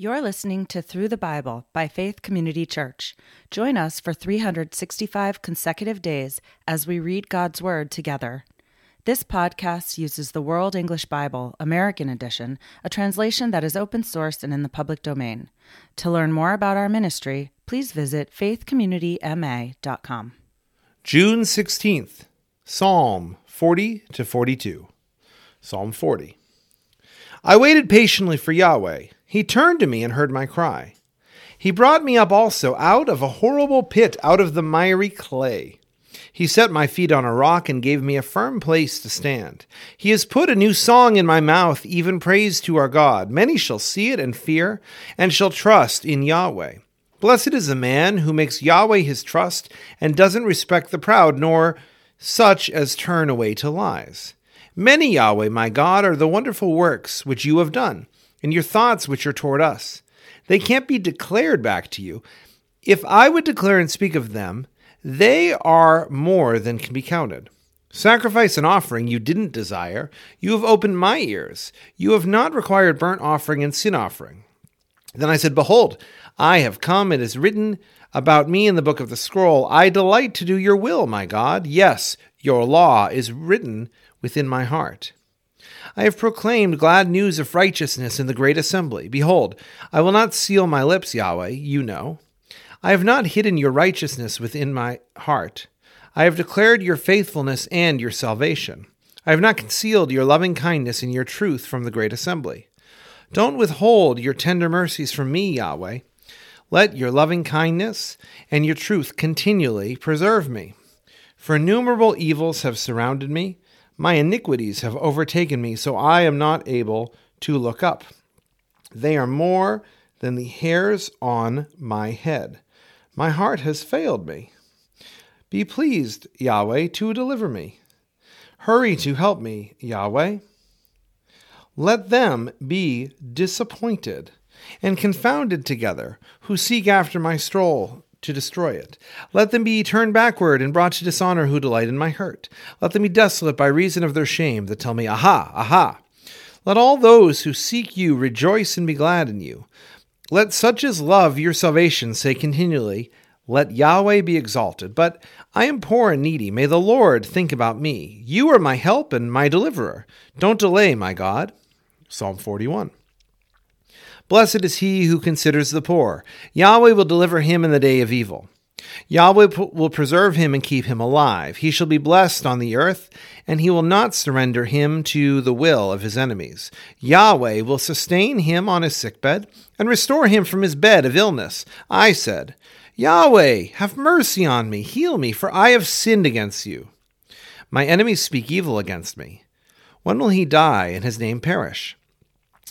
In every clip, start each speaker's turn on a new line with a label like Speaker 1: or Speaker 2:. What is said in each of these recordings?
Speaker 1: You're listening to Through the Bible by Faith Community Church. Join us for 365 consecutive days as we read God's Word together. This podcast uses the World English Bible, American Edition, a translation that is open source and in the public domain. To learn more about our ministry, please visit faithcommunityma.com.
Speaker 2: June 16th, Psalm 40 to 42. Psalm 40. I waited patiently for Yahweh. He turned to me and heard my cry. He brought me up also out of a horrible pit, out of the miry clay. He set my feet on a rock and gave me a firm place to stand. He has put a new song in my mouth, even praise to our God. Many shall see it and fear, and shall trust in Yahweh. Blessed is the man who makes Yahweh his trust, and doesn't respect the proud, nor such as turn away to lies. Many, Yahweh, my God, are the wonderful works which you have done, and your thoughts which are toward us. They can't be declared back to you. If I would declare and speak of them, they are more than can be counted. Sacrifice and offering you didn't desire. You have opened my ears. You have not required burnt offering and sin offering. Then I said, Behold, I have come. It is written about me in the book of the scroll. I delight to do your will, my God. Yes, your law is written within my heart. I have proclaimed glad news of righteousness in the great assembly. Behold, I will not seal my lips, Yahweh, you know. I have not hidden your righteousness within my heart. I have declared your faithfulness and your salvation. I have not concealed your loving kindness and your truth from the great assembly. Don't withhold your tender mercies from me, Yahweh. Let your loving kindness and your truth continually preserve me. For innumerable evils have surrounded me my iniquities have overtaken me, so I am not able to look up. They are more than the hairs on my head. My heart has failed me. Be pleased, Yahweh, to deliver me. Hurry to help me, Yahweh. Let them be disappointed and confounded together who seek after my stroll to destroy it. Let them be turned backward and brought to dishonor who delight in my hurt. Let them be desolate by reason of their shame that tell me, Aha, aha. Let all those who seek you rejoice and be glad in you. Let such as love your salvation say continually, Let Yahweh be exalted. But I am poor and needy. May the Lord think about me. You are my help and my deliverer. Don't delay, my God. Psalm 41. Blessed is he who considers the poor. Yahweh will deliver him in the day of evil. Yahweh will preserve him and keep him alive. He shall be blessed on the earth, and he will not surrender him to the will of his enemies. Yahweh will sustain him on his sickbed and restore him from his bed of illness. I said, Yahweh, have mercy on me, heal me, for I have sinned against you. My enemies speak evil against me. When will he die and his name perish?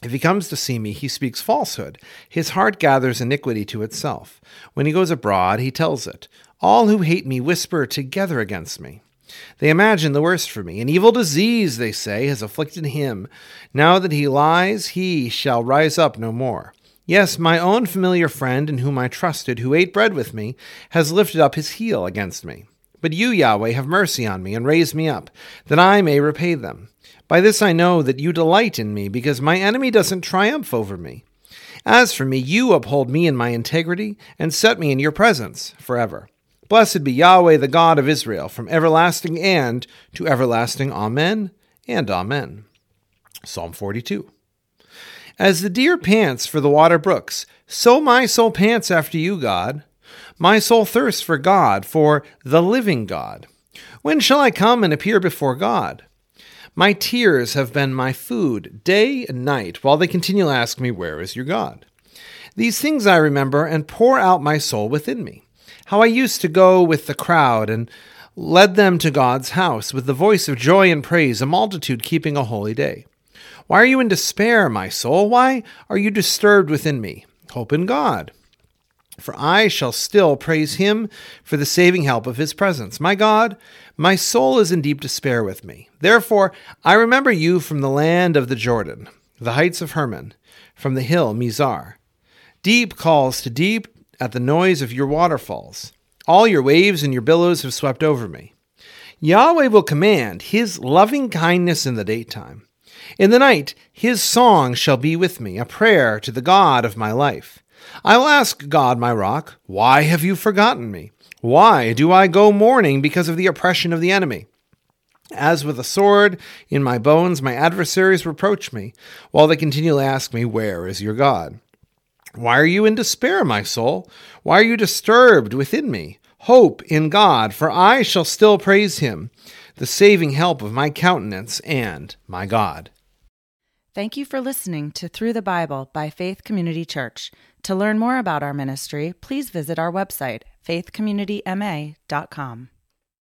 Speaker 2: If he comes to see me, he speaks falsehood. His heart gathers iniquity to itself. When he goes abroad, he tells it. All who hate me whisper together against me. They imagine the worst for me. An evil disease, they say, has afflicted him. Now that he lies, he shall rise up no more. Yes, my own familiar friend, in whom I trusted, who ate bread with me, has lifted up his heel against me. But you, Yahweh, have mercy on me and raise me up, that I may repay them. By this I know that you delight in me, because my enemy doesn't triumph over me. As for me, you uphold me in my integrity, and set me in your presence forever. Blessed be Yahweh, the God of Israel, from everlasting and to everlasting. Amen and Amen. Psalm 42. As the deer pants for the water brooks, so my soul pants after you, God. My soul thirsts for God, for the living God. When shall I come and appear before God? My tears have been my food day and night, while they continually ask me, Where is your God? These things I remember and pour out my soul within me. How I used to go with the crowd and led them to God's house with the voice of joy and praise, a multitude keeping a holy day. Why are you in despair, my soul? Why are you disturbed within me? Hope in God. For I shall still praise him for the saving help of his presence. My God, my soul is in deep despair with me. Therefore, I remember you from the land of the Jordan, the heights of Hermon, from the hill Mizar. Deep calls to deep at the noise of your waterfalls. All your waves and your billows have swept over me. Yahweh will command his loving kindness in the daytime, In the night, his song shall be with me, a prayer to the God of my life. I will ask God, my rock, why have you forgotten me? Why do I go mourning because of the oppression of the enemy? As with a sword in my bones, my adversaries reproach me, while they continually ask me, Where is your God? Why are you in despair, my soul? Why are you disturbed within me? Hope in God, for I shall still praise him, the saving help of my countenance and my God.
Speaker 1: Thank you for listening to Through the Bible by Faith Community Church. To learn more about our ministry, please visit our website, faithcommunityma.com.